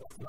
Thank you.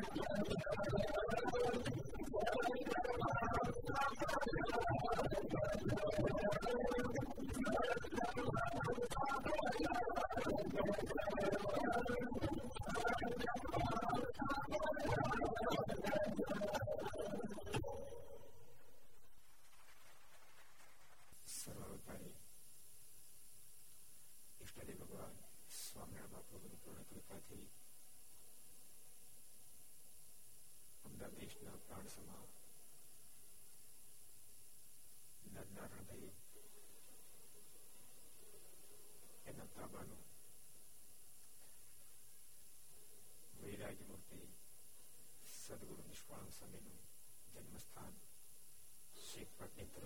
سدگر جنم سن پٹر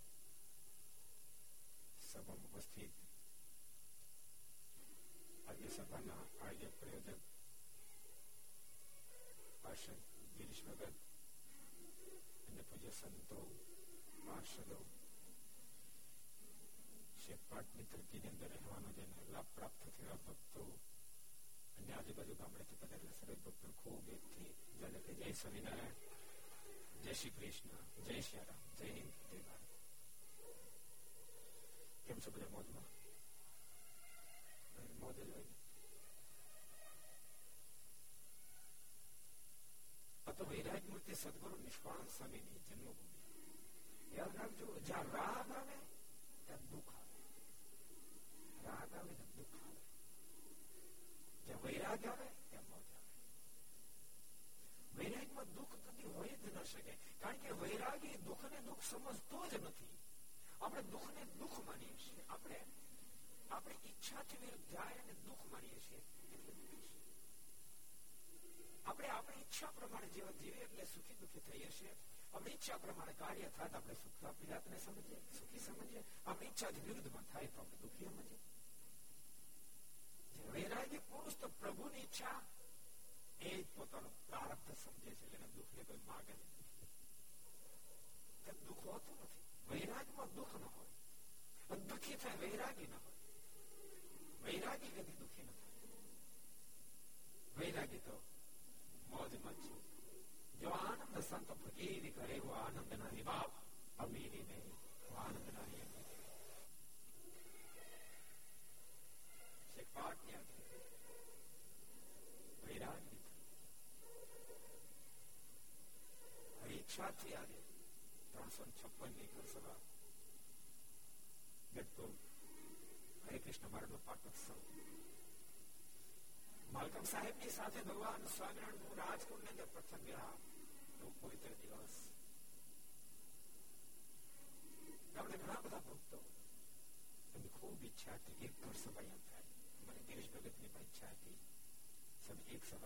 سبجک آجواز جی سر جی کھانا جی سیا رام جے ہند جیم سے بجا موجود سدگر ویری ویرگی دکھ سمجھتے دکھ نے دکھا جائے اپنے اپنی پرگی دہراگ دہراگی نہ ہو ویرگی د جو آنند سبھی کرے وہ آنند ناند ناٹ کیا ہریکشا چی آدھے تر سو چھپن لے کر سب جب تم ہر کرشن مرد پاک ملکم صحیح بگوان سوگرنج پر خوب اچھا ایک دم سب دشتھا سب ایک سب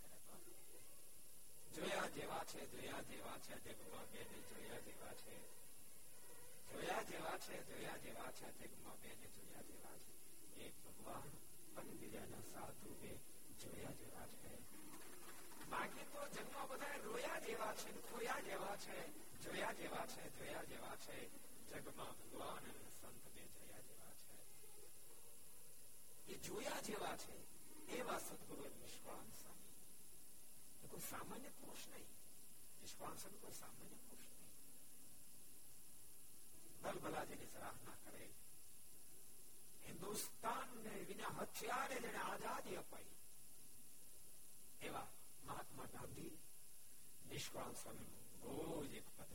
جگویا جگمیاں بے بگم بتایا جیویا جیویا جگم سنت بیوگر سم بلاس ایک پد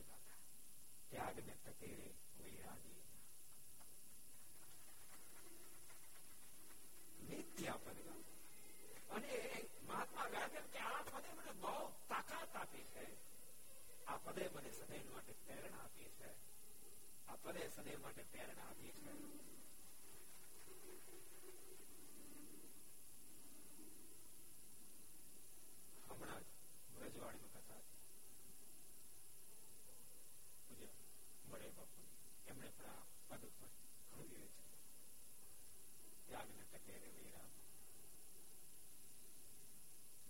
گھما تک گاڑی مہاتم બહુ તાકાત આપી છે આ પદે મને સદૈવ માટે પ્રેરણા આપી છે આ પદે સદૈવ માટે પ્રેરણા આપી છે હમણાં રજવાડીમાં કથા મળે બાપુ એમણે પણ આ પદ ઉપર ઘણું છે ત્યાગને ટકે રે વૈરામ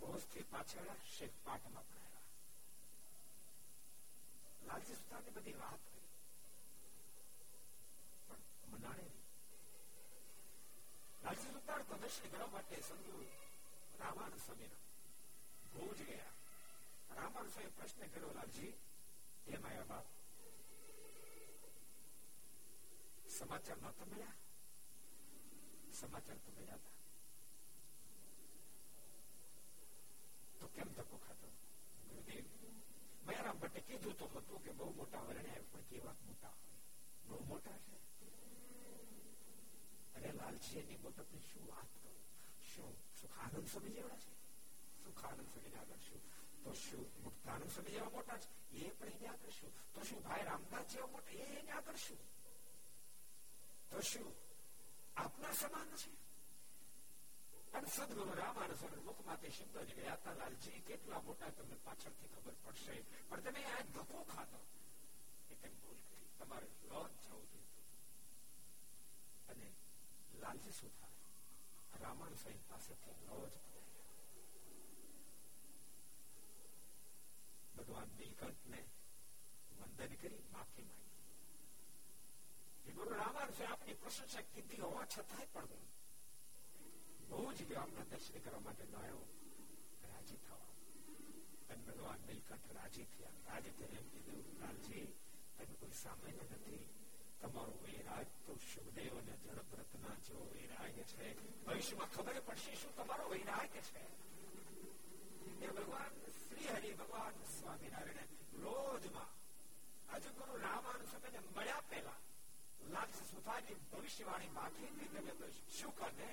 لالجی لال سمے گیا رو سمے پر لالجی مل جاتا ند سب جٹا یہاں تو شو رام داس جیوٹا کرشو تو شو اپنا سمجھ سد گرو روک میٹر جی گیا تھا لالج کی خبر پڑ سکے دلکل کرسنسک کی چھت બહુ જ વ્યાપના દર્શન કરવા માટે ગયો રાજી થવા અને ભગવાન નીલકંઠ રાજી થયા રાજી થઈને એમ કીધું લાલજી તમે કોઈ સામાન્ય નથી તમારો વૈરાજ તો શુભદેવ અને જળપ્રતના જેવો વૈરાગ્ય છે ભવિષ્યમાં ખબર પડશે શું તમારો વૈરાગ્ય છે ભગવાન શ્રી હરિ ભગવાન સ્વામિનારાયણ રોજમાં આજે ગુરુ રામાનુ સમયને મળ્યા પહેલા લાલજી સુથાની ભવિષ્યવાણી માખી તમે શું કરે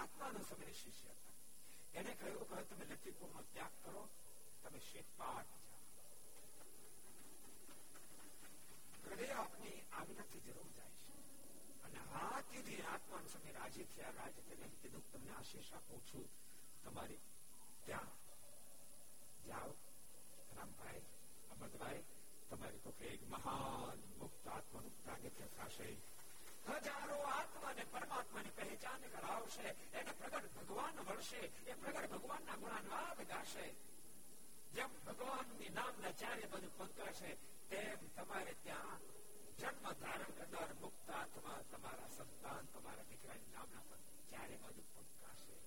آت نے شیشیا تھا نتی کوئی آتم سمے راجیے تمہیں آشیش آپ جاؤ رام بھائی امتحان آپ کے خاصے હજારો આત્માને પરમાત્માની પહેચાન કરાવશે એને પ્રગટ ભગવાન વળશે એ પ્રગટ ભગવાનના ગુણાનુવાદ ગાશે જેમ ભગવાનની નામના ચારે બધું પંકાશે તેમ તમારે ત્યાં જન્મ ધારણ કરનાર મુક્ત આત્મા તમારા સંતાન તમારા દીકરાની નામના પર ચારે બાજુ પંકાશે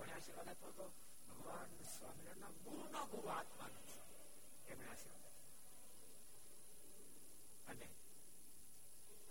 કોને આશીર્વાદ આપો તો ભગવાન સ્વામિનારાયણના ગુરુનો ગુરુ આત્માનો એમણે આશીર્વાદ અને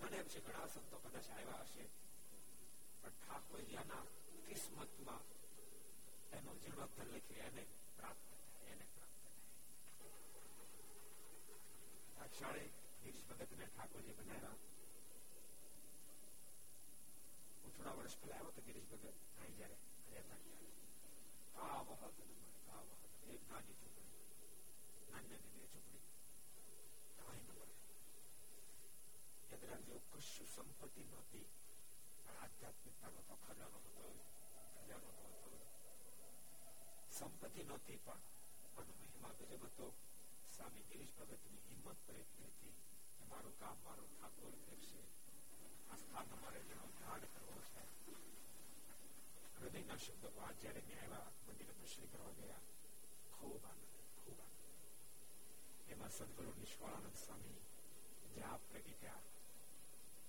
بنے گڑا سب تو آیا گیریش بگتر جی بنا رہا ورس پہ گریش بگت ایک چھوپڑی شدہ مندر درشن کرندی جاپی گیا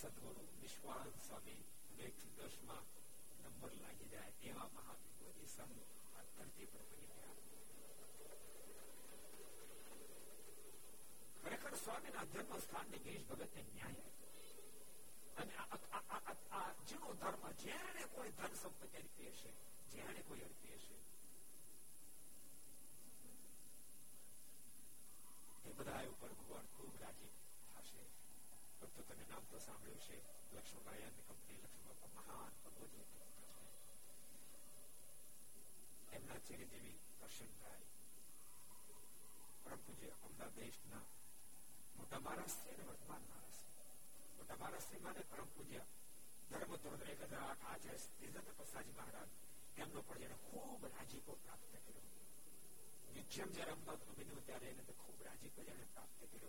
سدگر لگی جائے گیا خرکھر گیش بگتھے کوئی دن سمپتی ارپی ہوں جی کوئی ارپاڑی لکشم لگوٹا مارس میں ایک ہزار کراپت کر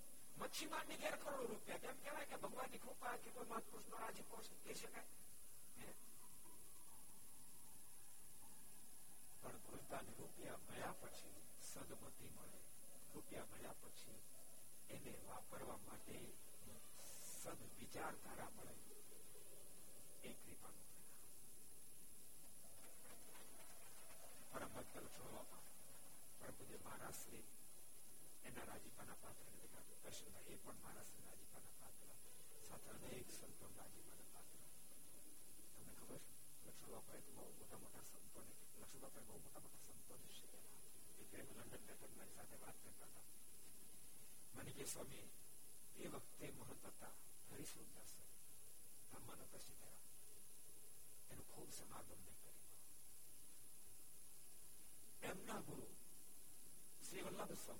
મચ્છીમારની ઘેર કરોડો રૂપિયા કેમ કહેવાય કે ભગવાનની કૃપા કે કોઈ મહાપુરુષ નો રાજીપો કહી શકાય પણ પોતાને રૂપિયા મળ્યા પછી સદમતિ મળે રૂપિયા મળ્યા પછી એને વાપરવા માટે સદ વિચારધારા મળે એ કૃપા પરમ ભક્ત લક્ષ્મણ પ્રભુજી મહારાજ શ્રી مت تھا ہرشو دس بہت سما گی ود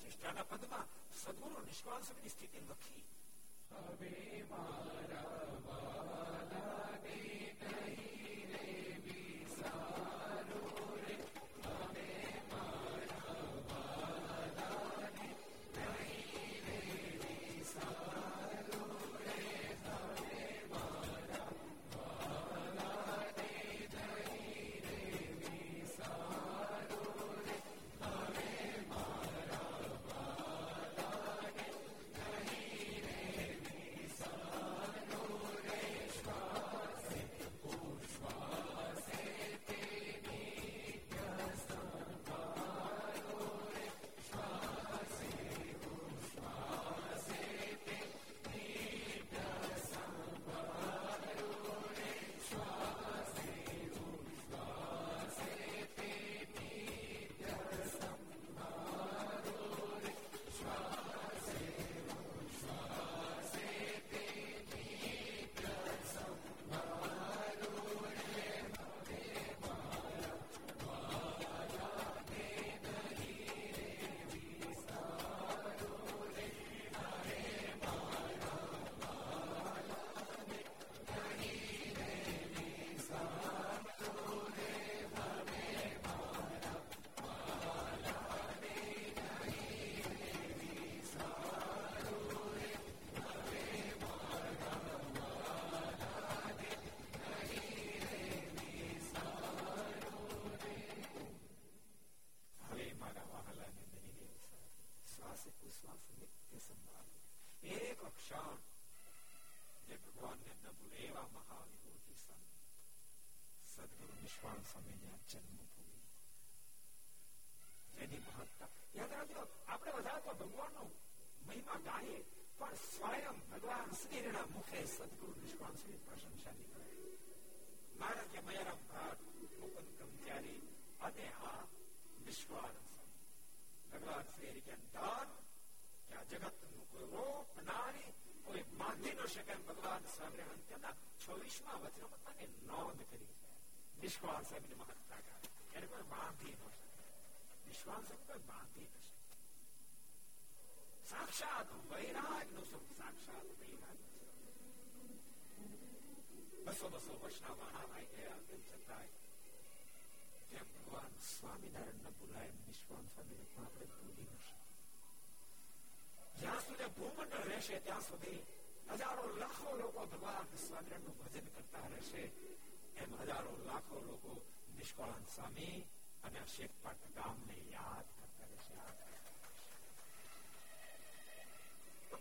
چیشا پگھر نشی لکھی جم رہے تھی ہزاروں لاکھوںجن کرتا رہے ہزاروں لاکھوں شیکپٹ گام یاد کرتا رہے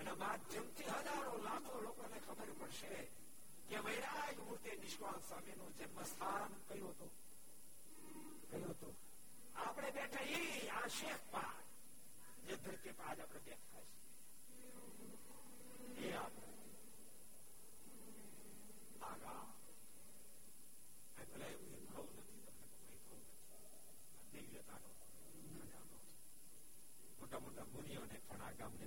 ہزاروںکوں خبر پڑ سی ری نس سامنے پہ موٹا موٹا بولیوں نے کڑا گاڑی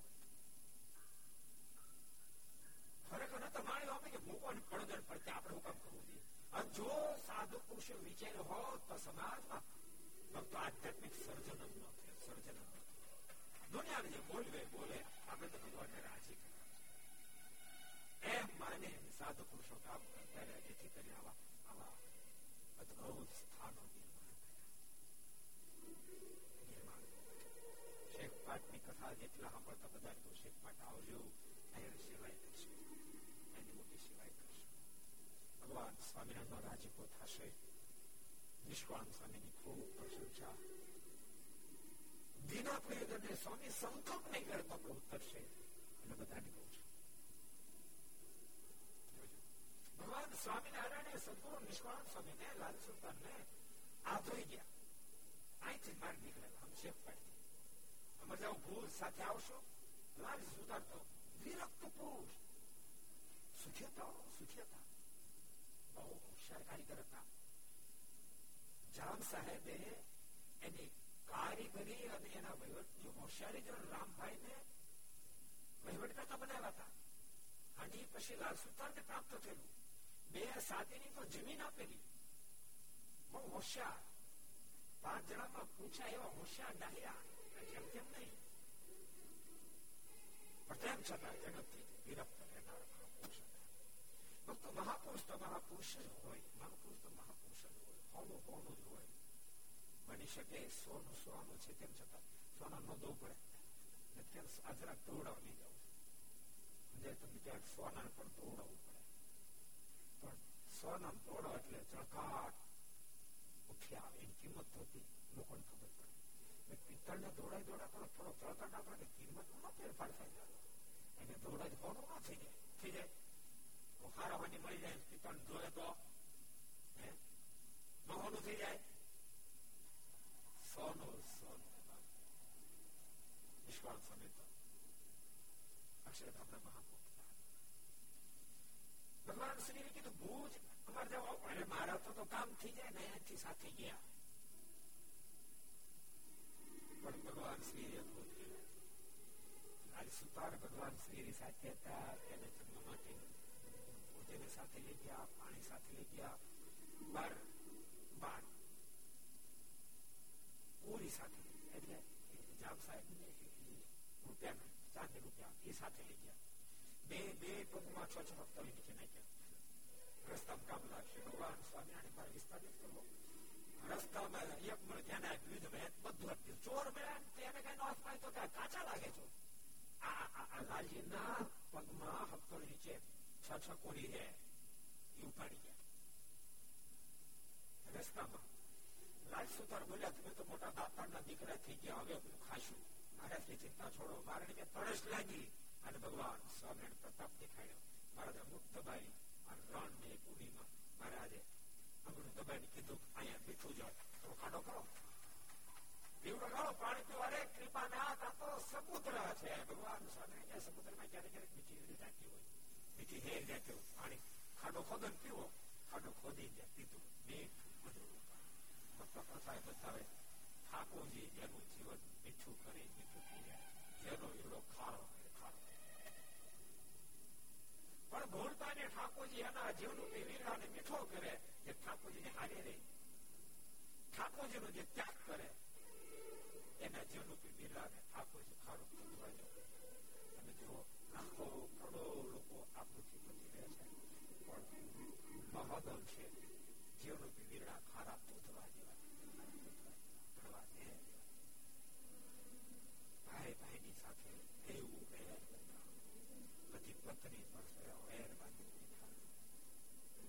خر کم کہیں سروش کا شاٹا بتا شیخ پاٹ آؤں لال سلطان آدھائی گیا چیزیں ہم جھول آسو لال سوتا بنایا تھا پھر لال سوتار تو جمی بہت ہوشیار پانچ جناشیار ڈھیا دوڑا لے جائے تو بہت سونا دوڑ دوڑ جڑک پتر نے دوڑ دو سو تو مارا تو کام تھی جائے گیا جام سا روپیہ روپیہ چھ چھکت کام لگوانے رستا روتر بولیا تو موٹا داپر دیکر چنتا چھوڑو لگیپ دیکھا جا مت رن بھائی کوڑی میٹو جاؤ تو پیوی صاحب بتا ٹھاکر جی جی میٹھو کرے میٹھے پیے جیڑھوارے بھولتا نے ٹھاکر جیون میٹھا کر જે ઠાકોરજીને હારે રહે ઠાકોરજીનો જે ત્યાગ કરે એના જીવન ઉપર બિરાગે ઠાકોરજી ખારો થયો અને જો આખો કરોડો લોકો આપૃતિ બની રહે છે પણ મહાદલ છે જીવન ઉપર બિરાગ ખારા પૂતવા જેવા ભાઈ ભાઈની સાથે એવું કહેવાય પછી પત્ની પર થયો એર બાજુ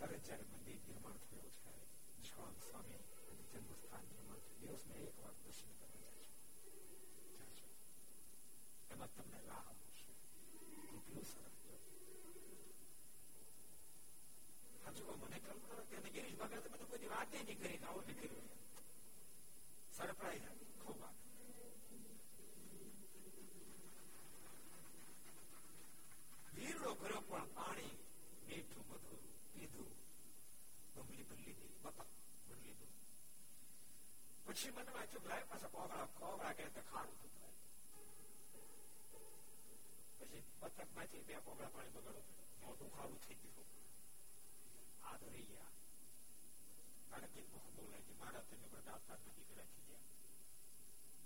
مندر ہوں گی کرو سرپرائز ہاتھ گیا بولنے کی رکھی گیا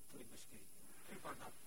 تھوڑی مشکلات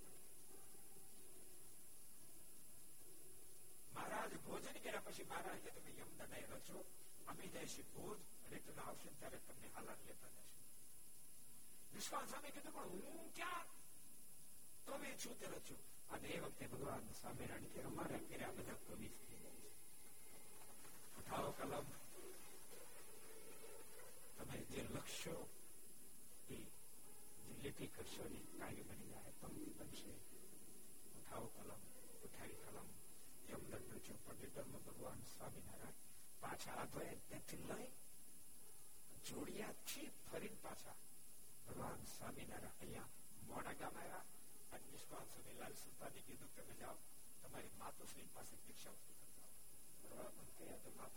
جن کراج لوگ اٹھاؤ کلم تم لکھش کر سو بنی جائے تم بھی بن سکے اٹھاؤ کلم کھاری کلم چیٹروتی کرتا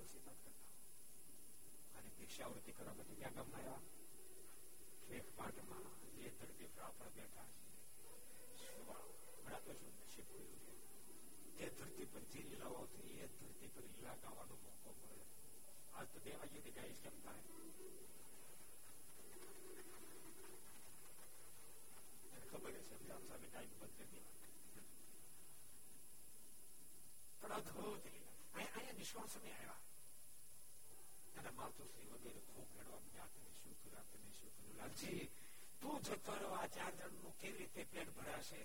شری کرتا پریشاوتی کرو گا اپنے بیٹا شو تھوڑا دیا ماتو لڑا جی تار جن کی پیٹ بھر سے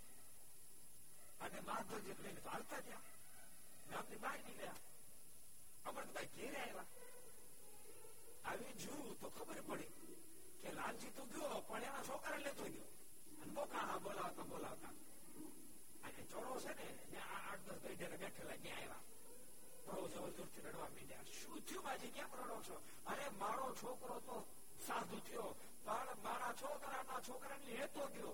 چڑ دس بیٹھے لگیاں شو پرڑوچ ارے مارو چوکر تو ساتھ چھوٹا چوکر لے تو گیا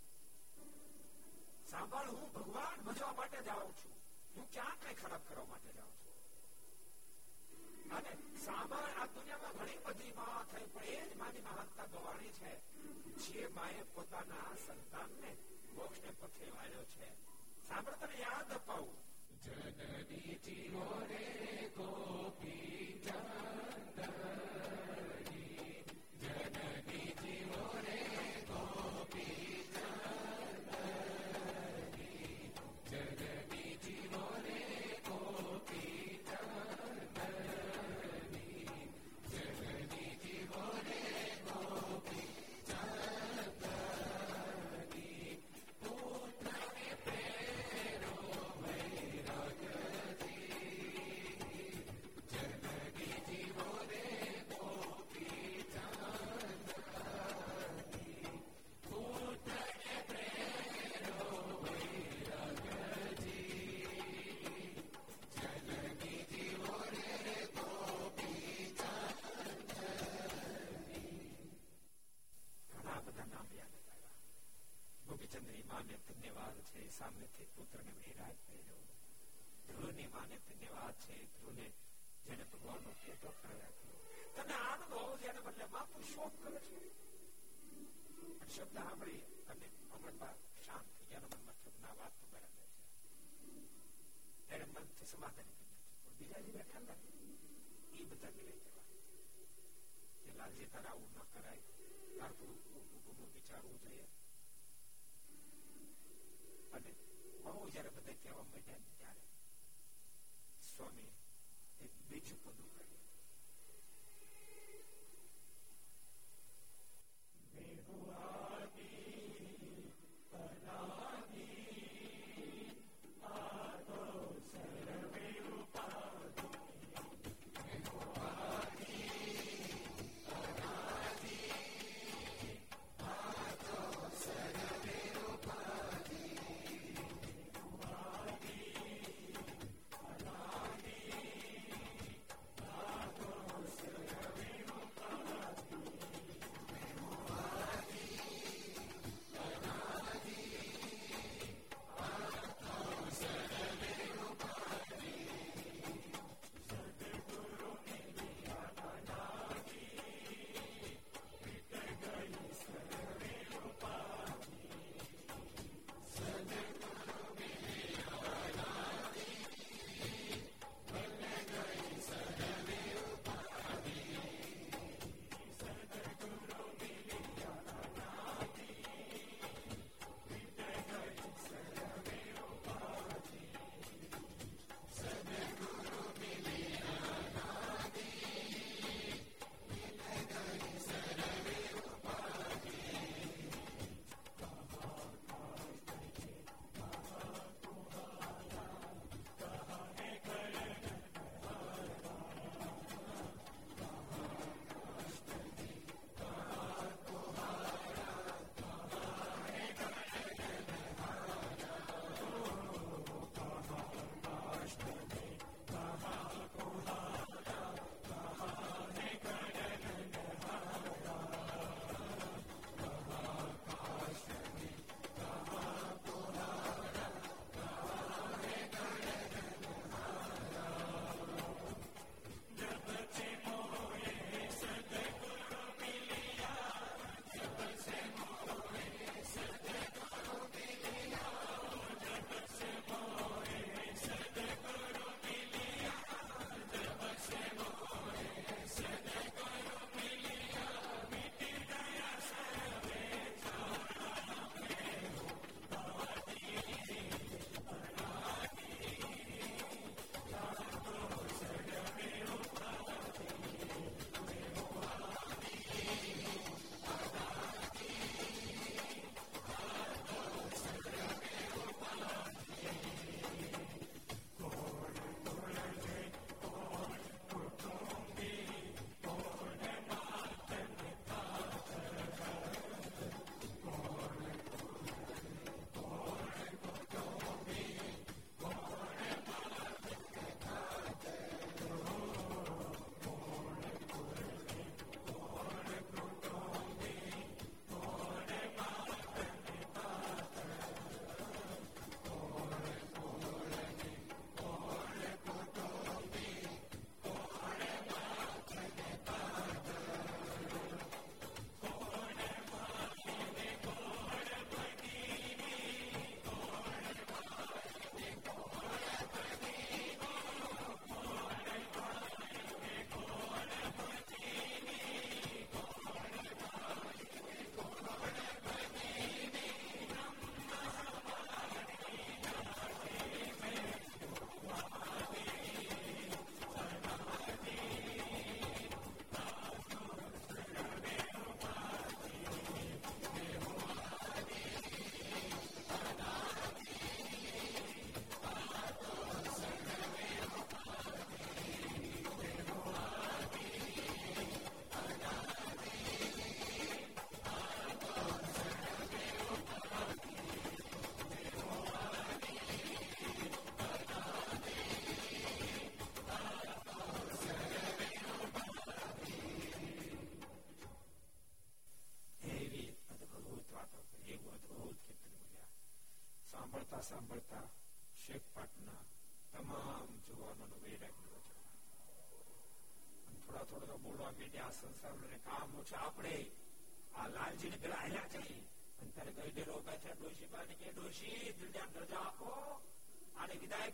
સાંભળ હું ભગવાન ભજવા માટે જાઉં છું હું ક્યાં કઈ ખરાબ કરવા માટે જાઉં છું અને સામાન આ દુનિયામાં ઘણી બધી માં થઈ પણ એ જ માની મહાનતા ગવાણી છે જે માએ પોતાના સંતાનને મોક્ષને પથે વાળ્યો છે સાંભળ તને યાદ અપાવું જનની જીવો રે ગોપી ચંદન تھوڑا سا بولو آئی ڈی آسار کا لالجی نکلا آیا چاہیے کروا گا کر جائی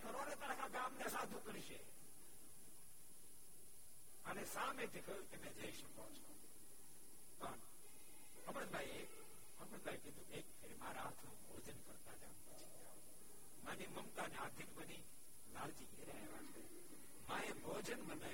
سکوائے میرا ہاتھ میں ممتا نے ہاتھ بنی لالجی کھیل بوجن بنا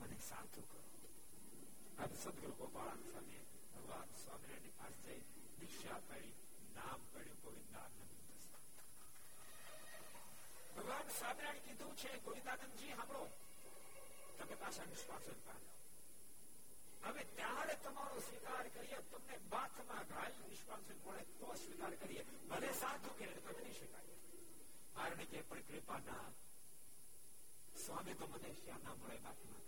مجھے گوپال کراتے تو اس وار کریے مجھے ساروں کے تو نہیں سوکاری کپا نہ مجھے بات متا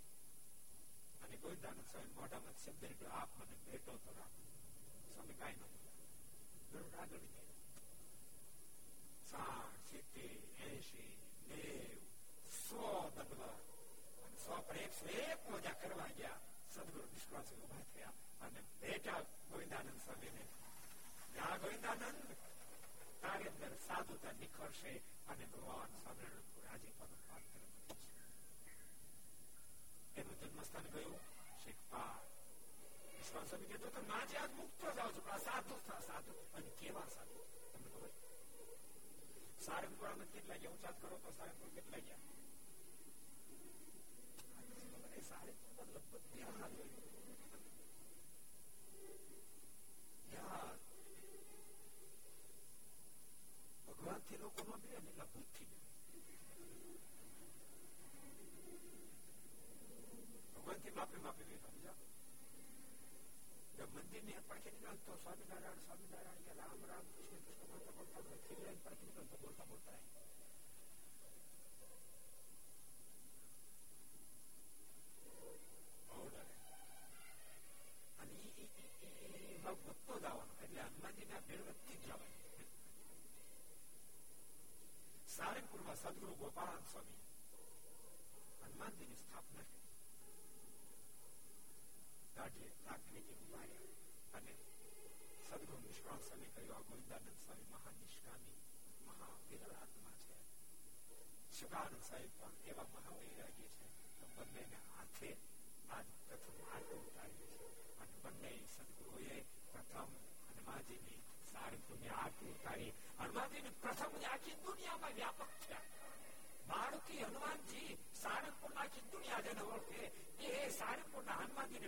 گو ساحب ایسی ایک مجھا کردگر ابا تھا گوندان جا گوانند تاریخ سادوتا جم گا سبھی تو سارے گیا بگو لگ સારંગપુરમાં સદગુરુ ગોપાલ સ્વામી હનુમાનજીની સ્થાપના કરી سہارتاری ہنم جی نے دیاپکیا بارتی ہنم جی سارک پورا دیا سارک پورا ہنوان جی نے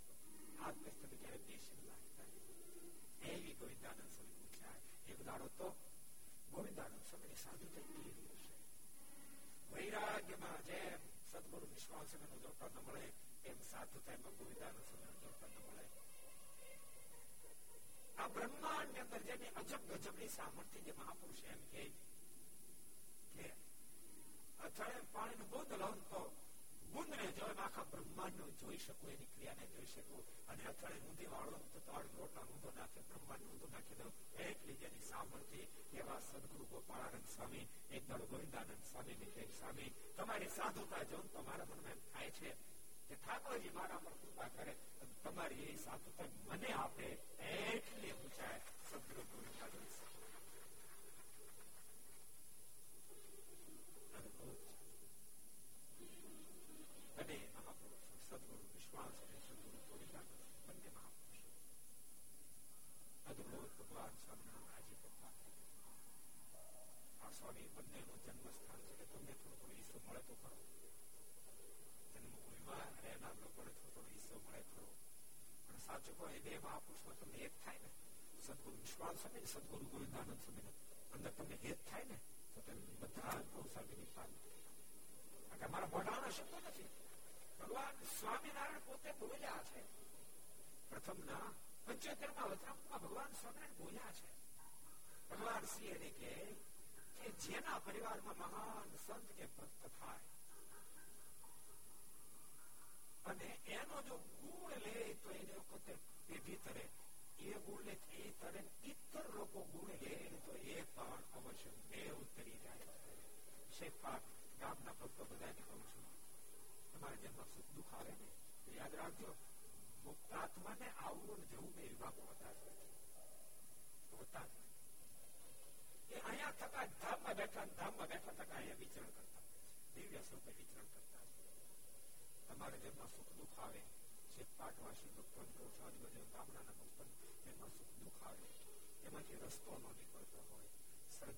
گوندے بہتر جی اجب گجبی ماپر اچھے بہت دل تو بند نے برڈ نے گوپرند گوندان سا جب کھائے ٹھاکر جی مر کھا کر سب مجھے پوچھائے سدگر سدگر سد گرو گوانند سبھی ہیتھ بھگو سبھی بناؤں شکل بھولیاتما پچتر بھولیا ہے مہان سنت لے تو گوڑ لے تے اتر کوئی پاٹھ گا جن میں یاد رکھجو جاؤں دے جن میں پاٹ وسیع گام پنم دکھ رسو نوکڑا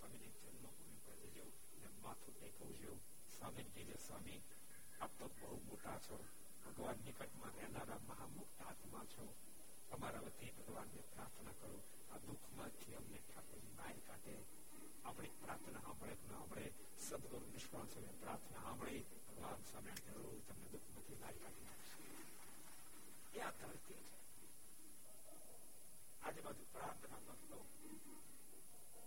جنم بھمی پہ جاؤ متو ٹھیک સ્વામી કીધે આપ તો બહુ મોટા છો ભગવાન નિકટમાં રહેનારા મહામુક્ત આત્મા છો તમારા વતી ભગવાનને પ્રાર્થના કરું આ દુઃખમાંથી અમને ઠાકોરજી બહાર કાઢે આપણી પ્રાર્થના સાંભળે કે સાંભળે સદગુરુ નિષ્ફળ છે પ્રાર્થના સાંભળી ભગવાન સામે જરૂર તમને દુઃખમાંથી બહાર કાઢી નાખશે એ આ ધરતી છે આજુબાજુ પ્રાર્થના ભક્તો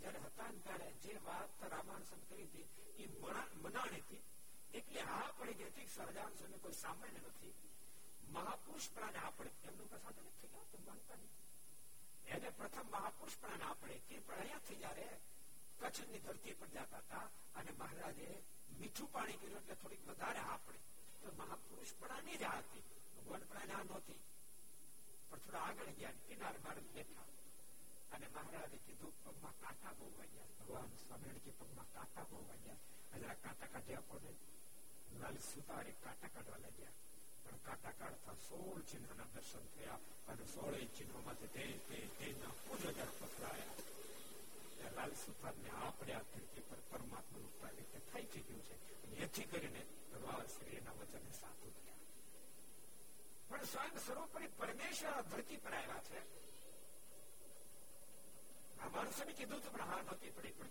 جی بات ری تھی ہاں گئی تھی سرجا پڑھنے کچھ جاتا تھا مہاراجے میٹھے پانی گراپے تو مہا پڑی جہاں تھی بن پر تھوڑا آگے بار مہاراجو پگا کانٹا بہت آئی سامنے پگ میں کانٹا گو گیا کانٹا کاڑتا سو چین دیا سوڑ چینج پسرایا لالستار نے اپنے پرائی چکی ہے یہ بری وطن ساتھوں سوئن سروپری پرمیشن درتی پر آیا مرسوٹ کے دور ہوتی پڑے گا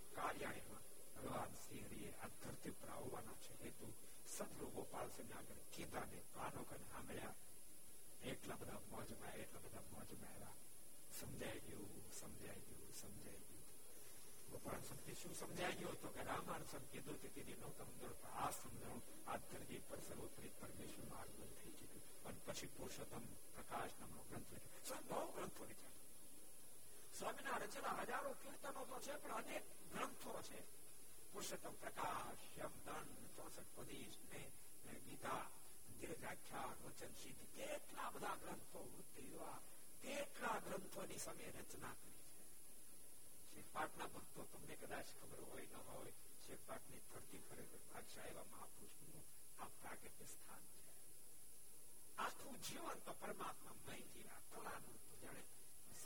سر درتی ہوگا گیتا نے کانکیا گیا گوپی شو سمجھائی گیے تو مرسم کے دور نوتم درد آپ سروتری پر بھی شروع آگمنٹ پھر پورشوتم پرکاش نمر گرنتھ بہت گرت ہو سونا رچنا ہزاروں کیرتن گرتوں پورا گیتا وچن سیٹ بڑا گرتھوں گر رچنا کرداچ خبر ہوٹل شاعری مہاپر آخر جیون تو پر جائے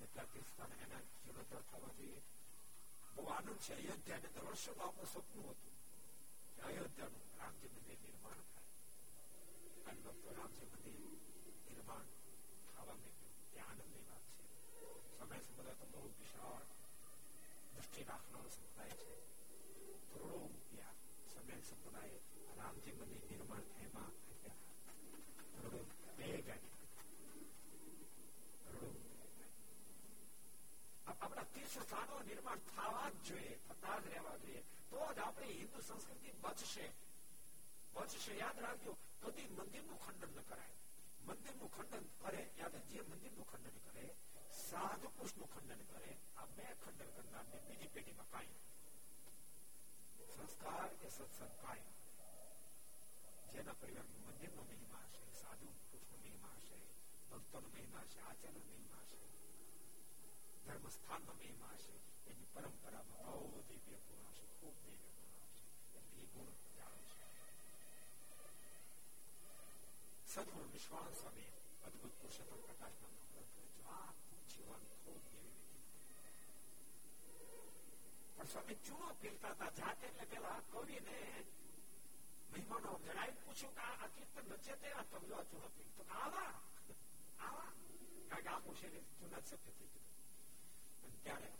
سپدیا نام بہت رام بندی آنند تو بہت دکھنا سپرائی چاہتا سنگ قائم جیوار مندر نیم سوش نیم آشم آچر درم ستھان مہیم بہت دے ویب چونکہ پھرتا تھا جاتے پہ مہمان جڑ بچے پیڑ آ سب گیت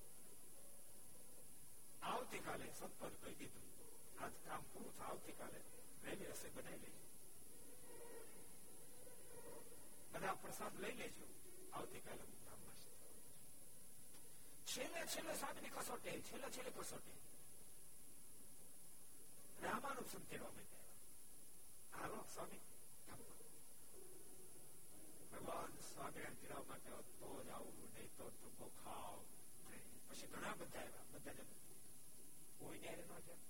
آتی پورا پچھلے گا بھگا جائے جی ٹھاک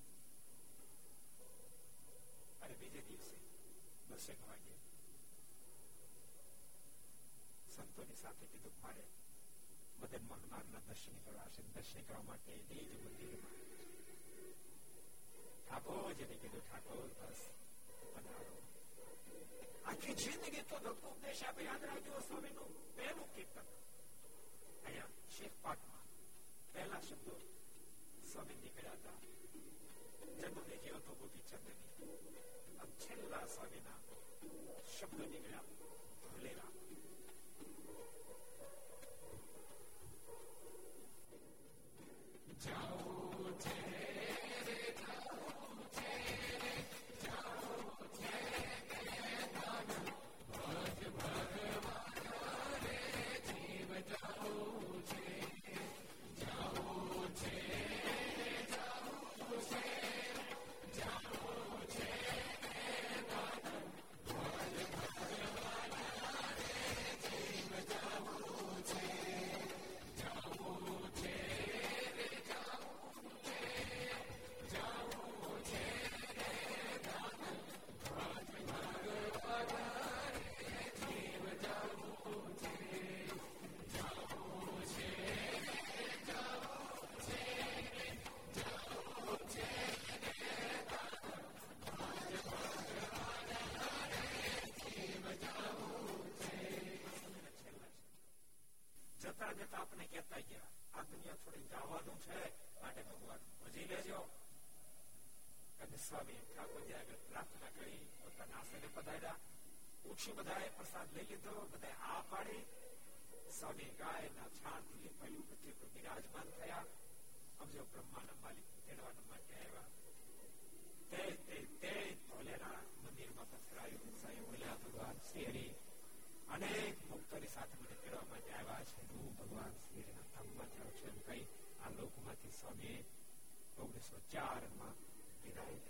بنا جی تو یاد رکھجیے پہلو کیرتن شیخ پاٹلا شبد جنگلے کے ہاتھوں کو چند نہیں اچھا سا بھی تھا شب نکلا بھولے رہا جاؤ برجمان تھا ملک مطلب تجھے آیا بگوان شی ہرین کرو میگنیسو چار ویپ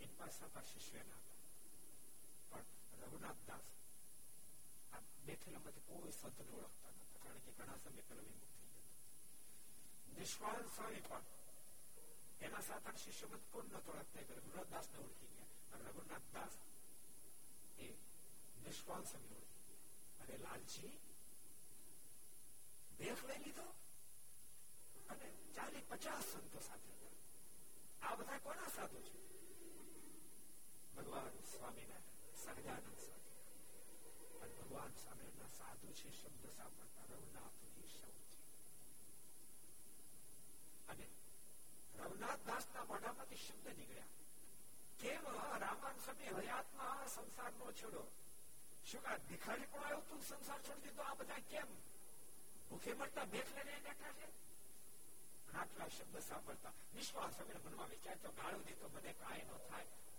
ریال چالی پچاس سنت کو سرجانند رونا شکریہ دکھا رہے کو بنوا چائے گاڑی دے تو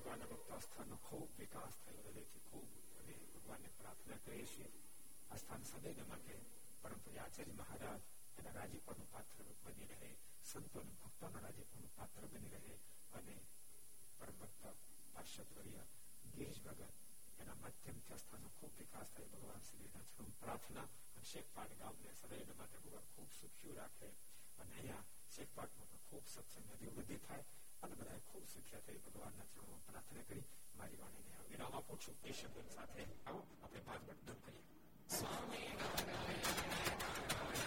شاٹ گاؤں خوب سوچیو رکھے شیخ پاٹ سنگھ بھائی خوبصورت پرارنا کرو اپنے